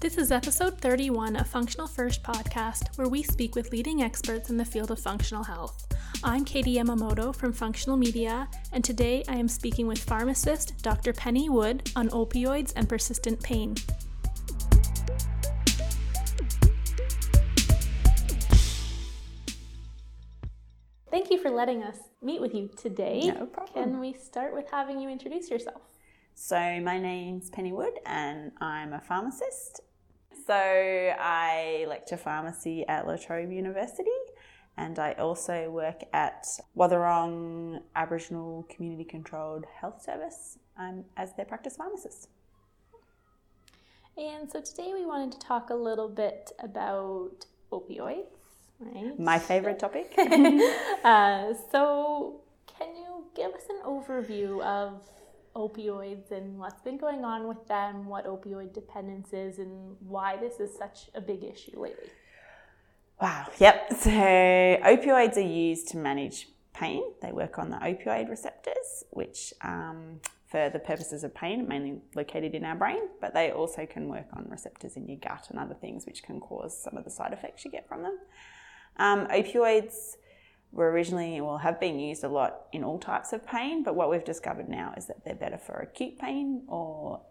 This is episode 31 of Functional First podcast, where we speak with leading experts in the field of functional health. I'm Katie Yamamoto from Functional Media, and today I am speaking with pharmacist Dr. Penny Wood on opioids and persistent pain. Thank you for letting us meet with you today. No problem. Can we start with having you introduce yourself? So, my name's Penny Wood and I'm a pharmacist. So, I lecture pharmacy at La Trobe University and I also work at Wathaurong Aboriginal Community Controlled Health Service um, as their practice pharmacist. And so today we wanted to talk a little bit about opioids, right? My favourite topic. uh, so, can you give us an overview of opioids and what's been going on with them, what opioid dependence is, and why this is such a big issue lately? Wow, yep. So, opioids are used to manage pain. They work on the opioid receptors, which, um, for the purposes of pain, are mainly located in our brain, but they also can work on receptors in your gut and other things, which can cause some of the side effects you get from them. Um, opioids were originally, or have been used a lot in all types of pain, but what we've discovered now is that they're better for acute pain or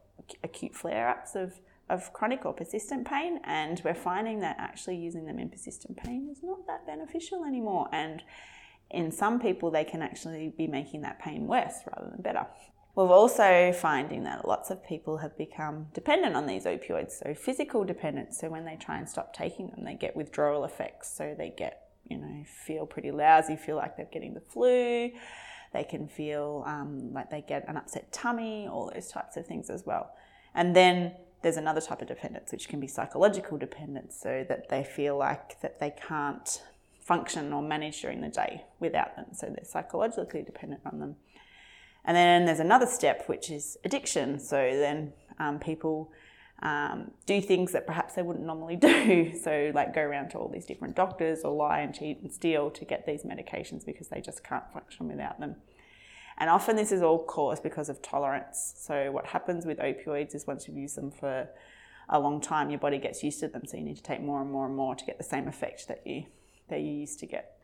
acute flare ups of of chronic or persistent pain, and we're finding that actually using them in persistent pain is not that beneficial anymore. And in some people, they can actually be making that pain worse rather than better. We're also finding that lots of people have become dependent on these opioids, so physical dependence. So when they try and stop taking them, they get withdrawal effects. So they get, you know, feel pretty lousy, feel like they're getting the flu. They can feel um, like they get an upset tummy, all those types of things as well. And then there's another type of dependence which can be psychological dependence so that they feel like that they can't function or manage during the day without them so they're psychologically dependent on them and then there's another step which is addiction so then um, people um, do things that perhaps they wouldn't normally do so like go around to all these different doctors or lie and cheat and steal to get these medications because they just can't function without them and often this is all caused because of tolerance. So, what happens with opioids is once you've used them for a long time, your body gets used to them. So, you need to take more and more and more to get the same effect that you, that you used to get.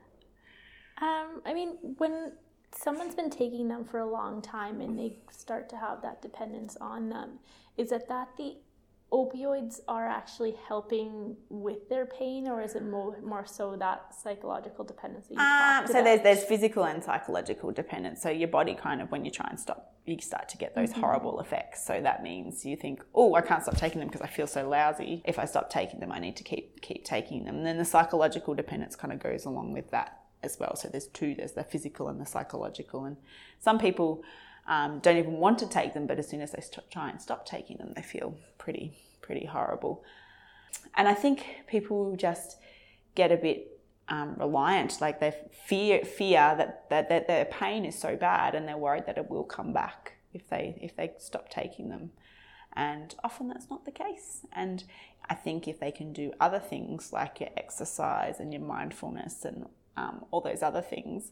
Um, I mean, when someone's been taking them for a long time and they start to have that dependence on them, is it that the opioids are actually helping with their pain, or is it more, more so that psychological dependency? Um, so there's there's physical and psychological dependence. So your body kind of when you try and stop, you start to get those mm-hmm. horrible effects. So that means you think, oh, I can't stop taking them because I feel so lousy. If I stop taking them, I need to keep keep taking them. And then the psychological dependence kind of goes along with that as well. So there's two. There's the physical and the psychological. And some people um, don't even want to take them, but as soon as they st- try and stop taking them, they feel pretty pretty horrible. And I think people just get a bit um, reliant, like they fear fear that, that that their pain is so bad, and they're worried that it will come back if they if they stop taking them. And often that's not the case. And I think if they can do other things like your exercise and your mindfulness and um, all those other things,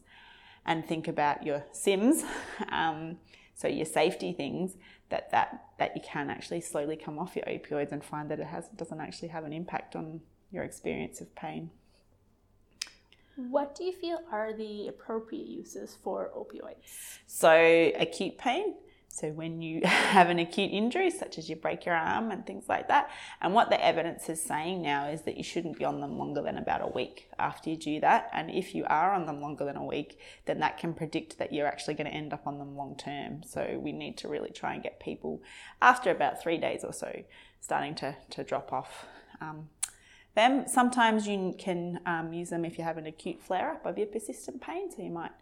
and think about your SIMS, um, so your safety things, that, that, that you can actually slowly come off your opioids and find that it has, doesn't actually have an impact on your experience of pain. What do you feel are the appropriate uses for opioids? So, acute pain, so, when you have an acute injury, such as you break your arm and things like that, and what the evidence is saying now is that you shouldn't be on them longer than about a week after you do that. And if you are on them longer than a week, then that can predict that you're actually going to end up on them long term. So, we need to really try and get people after about three days or so starting to, to drop off. Um, them. Sometimes you can um, use them if you have an acute flare up of your persistent pain, so you might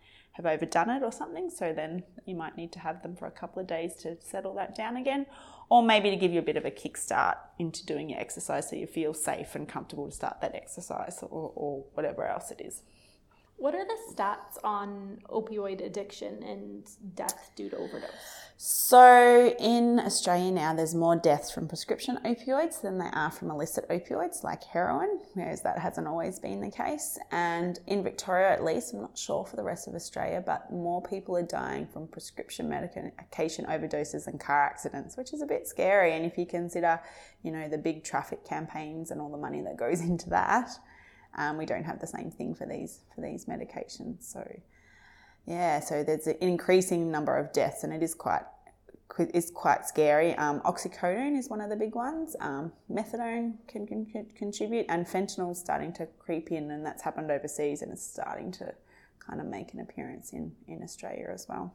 have overdone it or something. So then you might need to have them for a couple of days to settle that down again, or maybe to give you a bit of a kickstart into doing your exercise so you feel safe and comfortable to start that exercise or, or whatever else it is. What are the stats on opioid addiction and death due to overdose? So, in Australia now, there's more deaths from prescription opioids than there are from illicit opioids like heroin, whereas that hasn't always been the case. And in Victoria, at least, I'm not sure for the rest of Australia, but more people are dying from prescription medication overdoses and car accidents, which is a bit scary. And if you consider, you know, the big traffic campaigns and all the money that goes into that, um, we don't have the same thing for these for these medications. So yeah, so there's an increasing number of deaths, and it is quite is quite scary. Um, oxycodone is one of the big ones. Um, methadone can, can, can contribute, and fentanyl is starting to creep in, and that's happened overseas, and it's starting to kind of make an appearance in in Australia as well.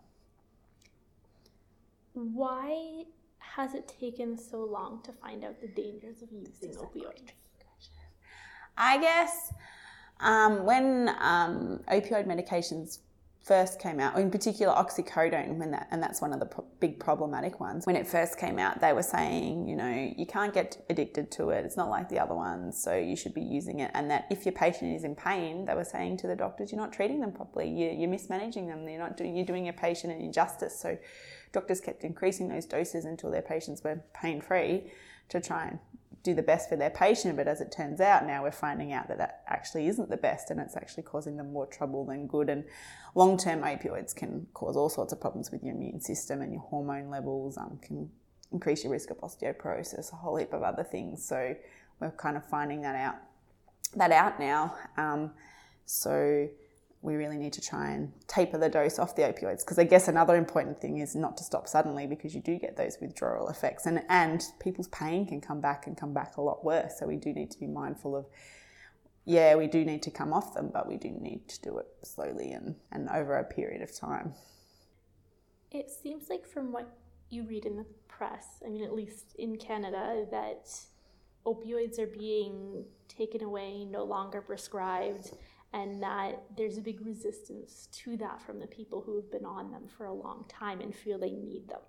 Why has it taken so long to find out the dangers of using opioids? I guess um, when um, opioid medications first came out, in particular oxycodone, when that, and that's one of the pro- big problematic ones. When it first came out, they were saying, you know, you can't get addicted to it. It's not like the other ones, so you should be using it. And that if your patient is in pain, they were saying to the doctors, you're not treating them properly. You're, you're mismanaging them. You're not doing. You're doing your patient an injustice. So doctors kept increasing those doses until their patients were pain free to try and do the best for their patient, but as it turns out, now we're finding out that that actually isn't the best and it's actually causing them more trouble than good. And long term opioids can cause all sorts of problems with your immune system and your hormone levels, um, can increase your risk of osteoporosis, a whole heap of other things. So we're kind of finding that out that out now. Um, so we really need to try and taper the dose off the opioids because I guess another important thing is not to stop suddenly because you do get those withdrawal effects and and people's pain can come back and come back a lot worse. So we do need to be mindful of yeah, we do need to come off them, but we do need to do it slowly and, and over a period of time. It seems like from what you read in the press, I mean at least in Canada, that opioids are being taken away, no longer prescribed and that there's a big resistance to that from the people who have been on them for a long time and feel they need them.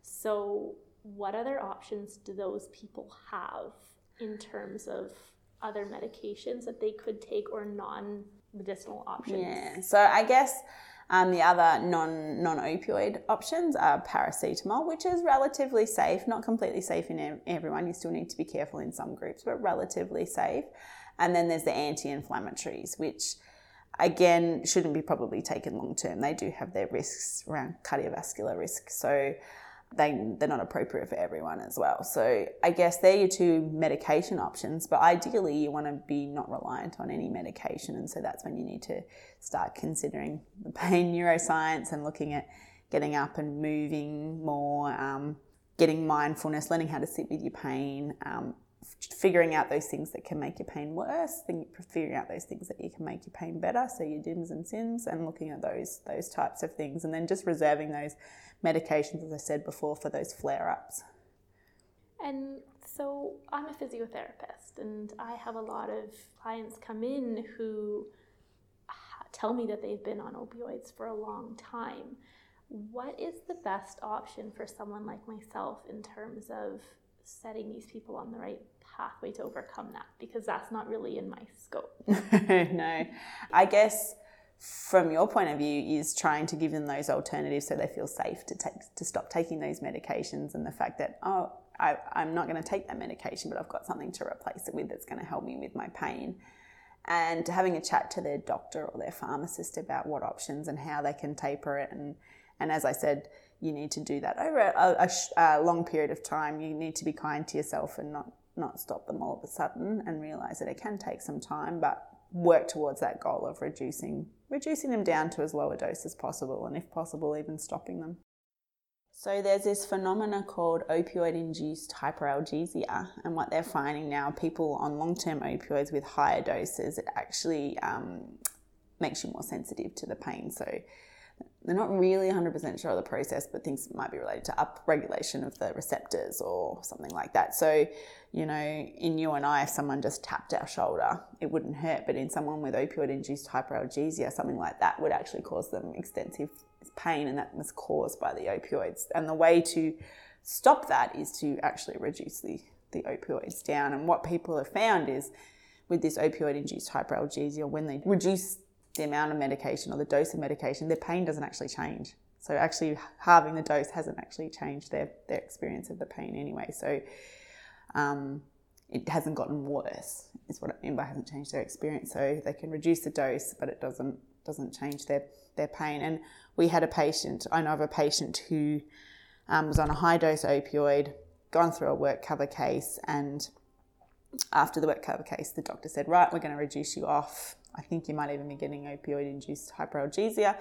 So, what other options do those people have in terms of other medications that they could take or non medicinal options? Yeah, so I guess. Um, the other non non opioid options are paracetamol, which is relatively safe, not completely safe in everyone. You still need to be careful in some groups, but relatively safe. And then there's the anti inflammatories, which again shouldn't be probably taken long term. They do have their risks around cardiovascular risk. So they, they're not appropriate for everyone as well. So I guess they're your two medication options, but ideally you want to be not reliant on any medication. And so that's when you need to start considering the pain neuroscience and looking at getting up and moving more, um, getting mindfulness, learning how to sit with your pain, um, figuring out those things that can make your pain worse, then figuring out those things that you can make your pain better, so your DIMS and SIMS, and looking at those those types of things, and then just reserving those medications, as I said before, for those flare ups. And so I'm a physiotherapist, and I have a lot of clients come in who tell me that they've been on opioids for a long time. What is the best option for someone like myself in terms of setting these people on the right pathway to overcome that because that's not really in my scope. no. I guess from your point of view is trying to give them those alternatives so they feel safe to take to stop taking those medications and the fact that oh I, I'm not going to take that medication but I've got something to replace it with that's going to help me with my pain and having a chat to their doctor or their pharmacist about what options and how they can taper it and and as I said you need to do that over a, a, a, long period of time. You need to be kind to yourself and not not stop them all of a sudden and realize that it can take some time, but work towards that goal of reducing reducing them down to as low a dose as possible, and if possible, even stopping them. So there's this phenomena called opioid-induced hyperalgesia, and what they're finding now, people on long-term opioids with higher doses, it actually um, makes you more sensitive to the pain. So they're not really 100% sure of the process, but things might be related to upregulation of the receptors or something like that. So, you know, in you and I, if someone just tapped our shoulder, it wouldn't hurt, but in someone with opioid induced hyperalgesia, something like that would actually cause them extensive pain, and that was caused by the opioids. And the way to stop that is to actually reduce the, the opioids down. And what people have found is with this opioid induced hyperalgesia, when they reduce the amount of medication or the dose of medication, their pain doesn't actually change. So actually halving the dose hasn't actually changed their, their experience of the pain anyway. So um, it hasn't gotten worse, is what I mean by hasn't changed their experience. So they can reduce the dose, but it doesn't doesn't change their, their pain. And we had a patient, I know of a patient who um, was on a high dose opioid, gone through a work cover case, and after the work cover case, the doctor said, Right, we're going to reduce you off. I think you might even be getting opioid induced hyperalgesia.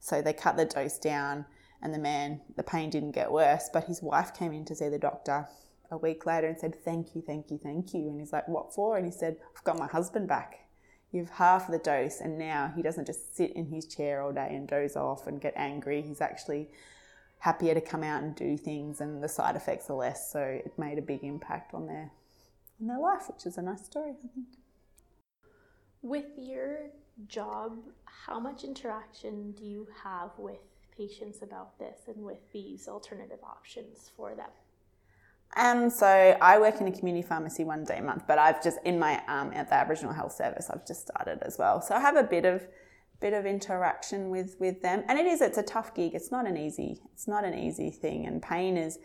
So they cut the dose down, and the man, the pain didn't get worse, but his wife came in to see the doctor a week later and said, Thank you, thank you, thank you. And he's like, What for? And he said, I've got my husband back. You've half the dose, and now he doesn't just sit in his chair all day and doze off and get angry. He's actually happier to come out and do things, and the side effects are less. So it made a big impact on their on their life, which is a nice story, I think. With your job, how much interaction do you have with patients about this and with these alternative options for them? Um, so I work in a community pharmacy one day a month, but I've just in my um, at the Aboriginal Health Service, I've just started as well. So I have a bit of bit of interaction with with them, and it is it's a tough gig. It's not an easy it's not an easy thing, and pain is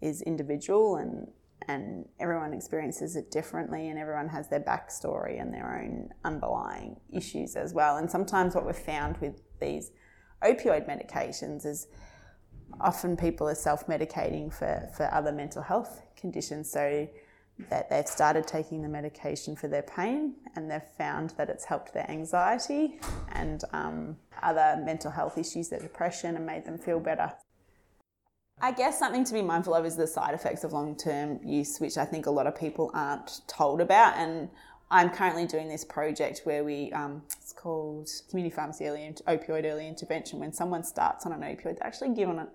is individual and and everyone experiences it differently and everyone has their backstory and their own underlying issues as well. And sometimes what we've found with these opioid medications is often people are self-medicating for, for other mental health conditions. So that they've started taking the medication for their pain and they've found that it's helped their anxiety and um, other mental health issues, their depression, and made them feel better. I guess something to be mindful of is the side effects of long term use, which I think a lot of people aren't told about. And I'm currently doing this project where we, um, it's called Community Pharmacy Early Opioid Early Intervention. When someone starts on an opioid, they actually give on it.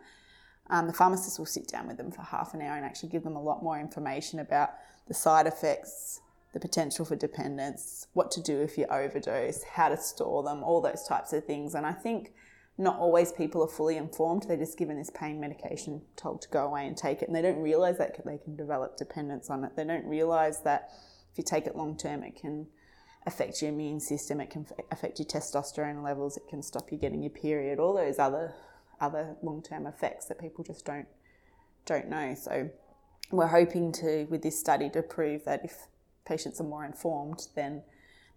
Um, the pharmacist will sit down with them for half an hour and actually give them a lot more information about the side effects, the potential for dependence, what to do if you overdose, how to store them, all those types of things. And I think not always people are fully informed. They're just given this pain medication, told to go away and take it, and they don't realize that they can develop dependence on it. They don't realize that if you take it long term, it can affect your immune system, it can affect your testosterone levels, it can stop you getting your period, all those other other long term effects that people just don't don't know. So we're hoping to with this study to prove that if patients are more informed, then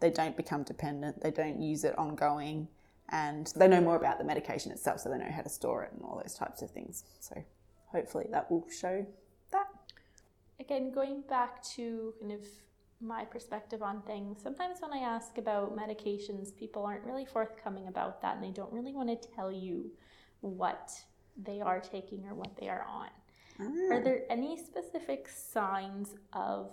they don't become dependent, they don't use it ongoing and they know more about the medication itself, so they know how to store it and all those types of things. So hopefully that will show that. Again, going back to kind of my perspective on things, sometimes when I ask about medications, people aren't really forthcoming about that and they don't really want to tell you what they are taking or what they are on. Ah. Are there any specific signs of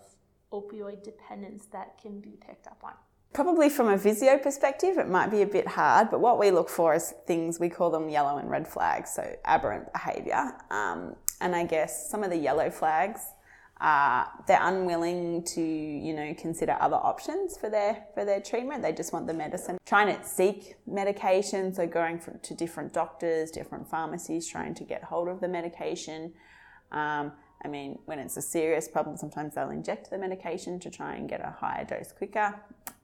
opioid dependence that can be picked up on? Probably from a physio perspective, it might be a bit hard, but what we look for is things, we call them yellow and red flags, so aberrant behaviour. Um, and I guess some of the yellow flags are they're unwilling to, you know, consider other options for their for their treatment. They just want the medicine. Trying to seek medication, so going for, to different doctors, different pharmacies, trying to get hold of the medication. Um, I mean, when it's a serious problem, sometimes they'll inject the medication to try and get a higher dose quicker.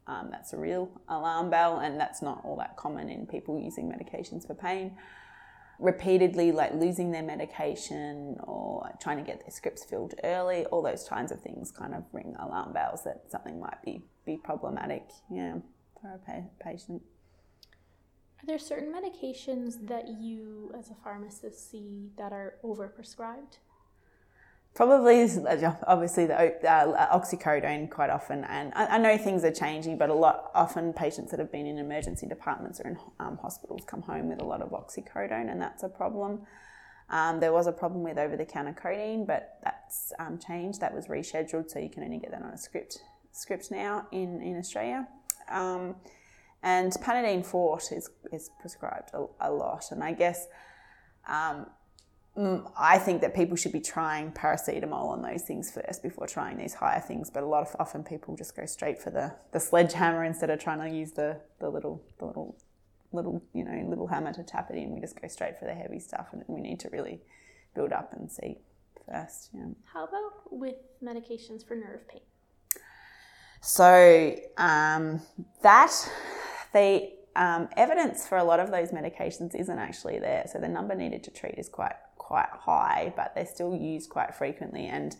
Um, that's a real alarm bell, and that's not all that common in people using medications for pain. Repeatedly, like losing their medication or trying to get their scripts filled early, all those kinds of things kind of ring alarm bells that something might be, be problematic, yeah, for a pa- patient. Are there certain medications that you, as a pharmacist, see that are overprescribed? Probably, obviously, the uh, oxycodone quite often, and I, I, know things are changing, but a lot often patients that have been in emergency departments or in um, hospitals come home with a lot of oxycodone, and that's a problem. Um, there was a problem with over-the-counter codeine, but that's um, changed. That was rescheduled, so you can only get that on a script script now in in Australia. Um, and Panadeine Forte is is prescribed a, a lot, and I guess um, I think that people should be trying paracetamol on those things first before trying these higher things. But a lot of often people just go straight for the, the sledgehammer instead of trying to use the, the little the little little you know little hammer to tap it in. We just go straight for the heavy stuff, and we need to really build up and see first. Yeah. How about with medications for nerve pain? So um, that the um, evidence for a lot of those medications isn't actually there. So the number needed to treat is quite quite high, but they're still used quite frequently. And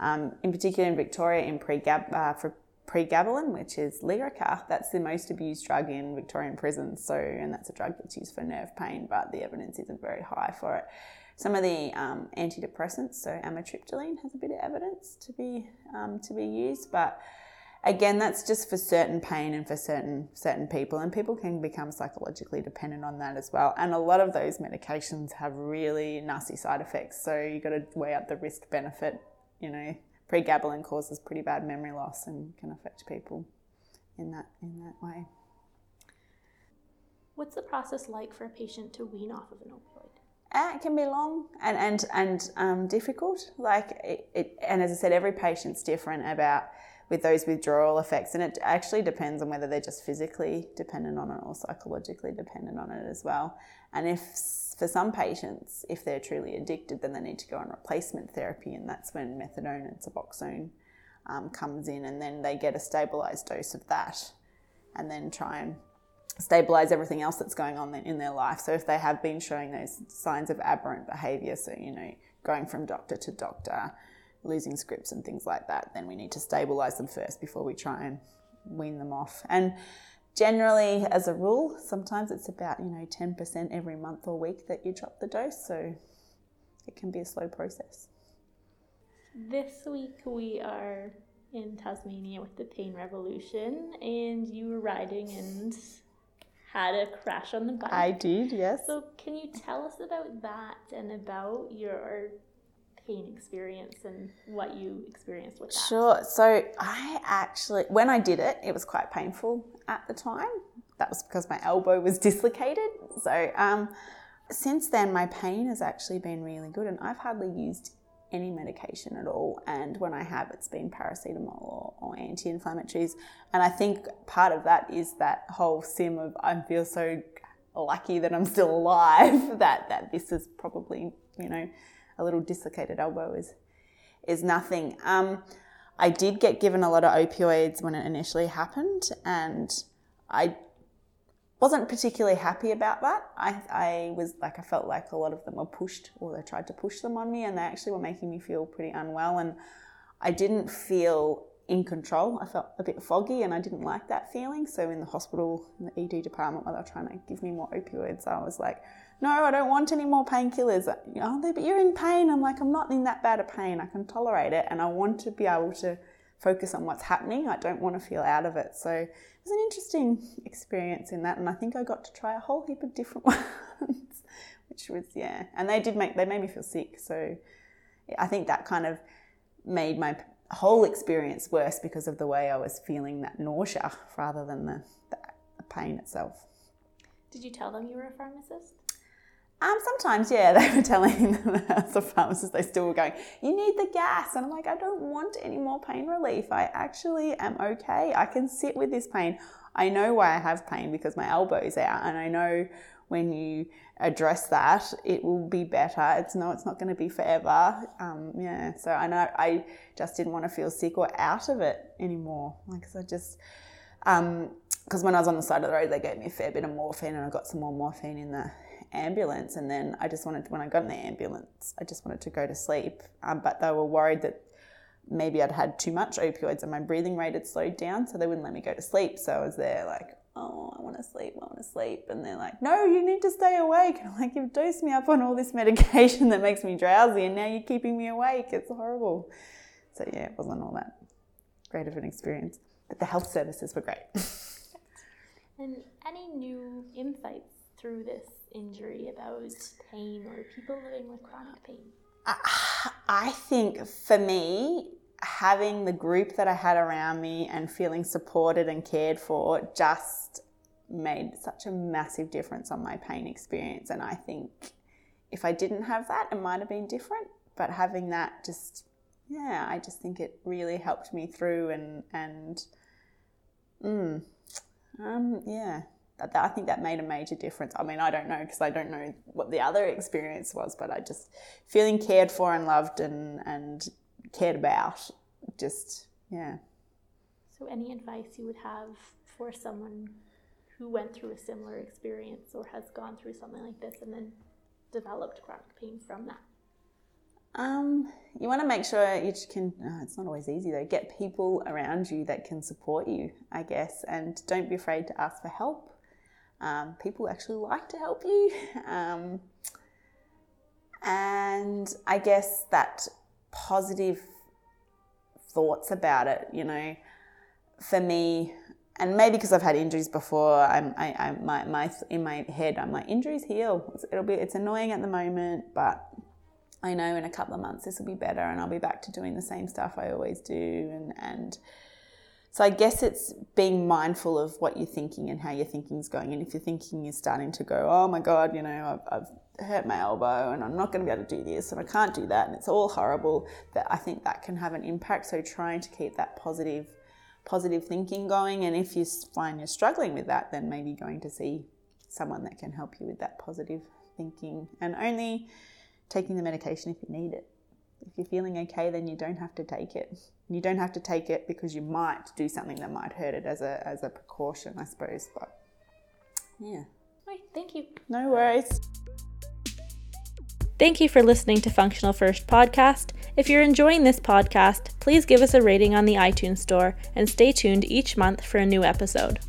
um, in particular in Victoria, in pre-gab, uh, for pregabalin, which is Lyrica, that's the most abused drug in Victorian prisons. So, and that's a drug that's used for nerve pain, but the evidence isn't very high for it. Some of the um, antidepressants, so amitriptyline, has a bit of evidence to be um, to be used, but again, that's just for certain pain and for certain certain people, and people can become psychologically dependent on that as well. And a lot of those medications have really nasty side effects, so you got to weigh up the risk benefit. You know, pregabalin causes pretty bad memory loss and can affect people in that in that way. What's the process like for a patient to wean off of an opioid? Uh, it can be long and and and um, difficult. Like it, it, and as I said, every patient's different about with those withdrawal effects, and it actually depends on whether they're just physically dependent on it or psychologically dependent on it as well. And if for some patients, if they're truly addicted, then they need to go on replacement therapy, and that's when methadone and Suboxone um, comes in, and then they get a stabilized dose of that, and then try and stabilize everything else that's going on in their life. So if they have been showing those signs of aberrant behavior, so you know, going from doctor to doctor, losing scripts and things like that, then we need to stabilize them first before we try and wean them off. And generally, as a rule, sometimes it's about, you know, 10% every month or week that you drop the dose. So it can be a slow process. This week we are in Tasmania with the Pain Revolution, and you were riding and had a crash on the bike. I did, yes. So, can you tell us about that and about your pain experience and what you experienced with that? Sure. So, I actually, when I did it, it was quite painful at the time. That was because my elbow was dislocated. So, um, since then, my pain has actually been really good, and I've hardly used any medication at all. And when I have, it's been paracetamol or, or anti inflammatories. And I think part of that is that whole sim of I feel so lucky that I'm still alive, that, that this is probably, you know, a little dislocated elbow is, is nothing. Um, I did get given a lot of opioids when it initially happened, and I wasn't particularly happy about that. I, I was like, I felt like a lot of them were pushed or they tried to push them on me and they actually were making me feel pretty unwell. And I didn't feel in control. I felt a bit foggy and I didn't like that feeling. So in the hospital, in the ED department, where they were trying to give me more opioids, I was like, no, I don't want any more painkillers. Oh, but you're in pain. I'm like, I'm not in that bad a pain. I can tolerate it and I want to be able to focus on what's happening. I don't want to feel out of it. So it was an interesting experience in that, and I think I got to try a whole heap of different ones, which was yeah. And they did make they made me feel sick, so I think that kind of made my whole experience worse because of the way I was feeling that nausea rather than the, the pain itself. Did you tell them you were a pharmacist? Um, sometimes, yeah, they were telling the pharmacists they still were going, you need the gas. And I'm like, I don't want any more pain relief. I actually am okay. I can sit with this pain. I know why I have pain because my elbow's out. And I know when you address that, it will be better. It's no, it's not going to be forever. Um, yeah. So I know I just didn't want to feel sick or out of it anymore. Like, so I just, um, because when I was on the side of the road, they gave me a fair bit of morphine and I got some more morphine in the ambulance and then I just wanted when I got in the ambulance I just wanted to go to sleep. Um, but they were worried that maybe I'd had too much opioids and my breathing rate had slowed down so they wouldn't let me go to sleep. So I was there like oh I want to sleep I want to sleep. And they're like no you need to stay awake. And I'm like you've dosed me up on all this medication that makes me drowsy and now you're keeping me awake. It's horrible. So yeah it wasn't all that great of an experience. But the health services were great. And any new insights through this injury about pain or people living with chronic pain? I think for me, having the group that I had around me and feeling supported and cared for just made such a massive difference on my pain experience. And I think if I didn't have that, it might have been different. But having that just, yeah, I just think it really helped me through and, and, mm, um, yeah, I think that made a major difference. I mean, I don't know because I don't know what the other experience was, but I just feeling cared for and loved and, and cared about. Just, yeah. So, any advice you would have for someone who went through a similar experience or has gone through something like this and then developed chronic pain from that? Um, you want to make sure you can. Oh, it's not always easy though. Get people around you that can support you, I guess, and don't be afraid to ask for help. Um, people actually like to help you, um, and I guess that positive thoughts about it. You know, for me, and maybe because I've had injuries before, I'm, I, I, my, my, in my head, I'm like, injuries heal. It'll be, it's annoying at the moment, but I know in a couple of months this will be better and I'll be back to doing the same stuff I always do. And, and so I guess it's being mindful of what you're thinking and how your thinking's going. And if your thinking is starting to go, oh my God, you know, I've, I've hurt my elbow and I'm not going to be able to do this and I can't do that and it's all horrible, that I think that can have an impact. So trying to keep that positive, positive thinking going. And if you find you're struggling with that, then maybe going to see someone that can help you with that positive thinking and only taking the medication if you need it. If you're feeling okay, then you don't have to take it. You don't have to take it because you might do something that might hurt it as a, as a precaution, I suppose. But yeah. All right, thank you. No worries. Thank you for listening to Functional First Podcast. If you're enjoying this podcast, please give us a rating on the iTunes Store and stay tuned each month for a new episode.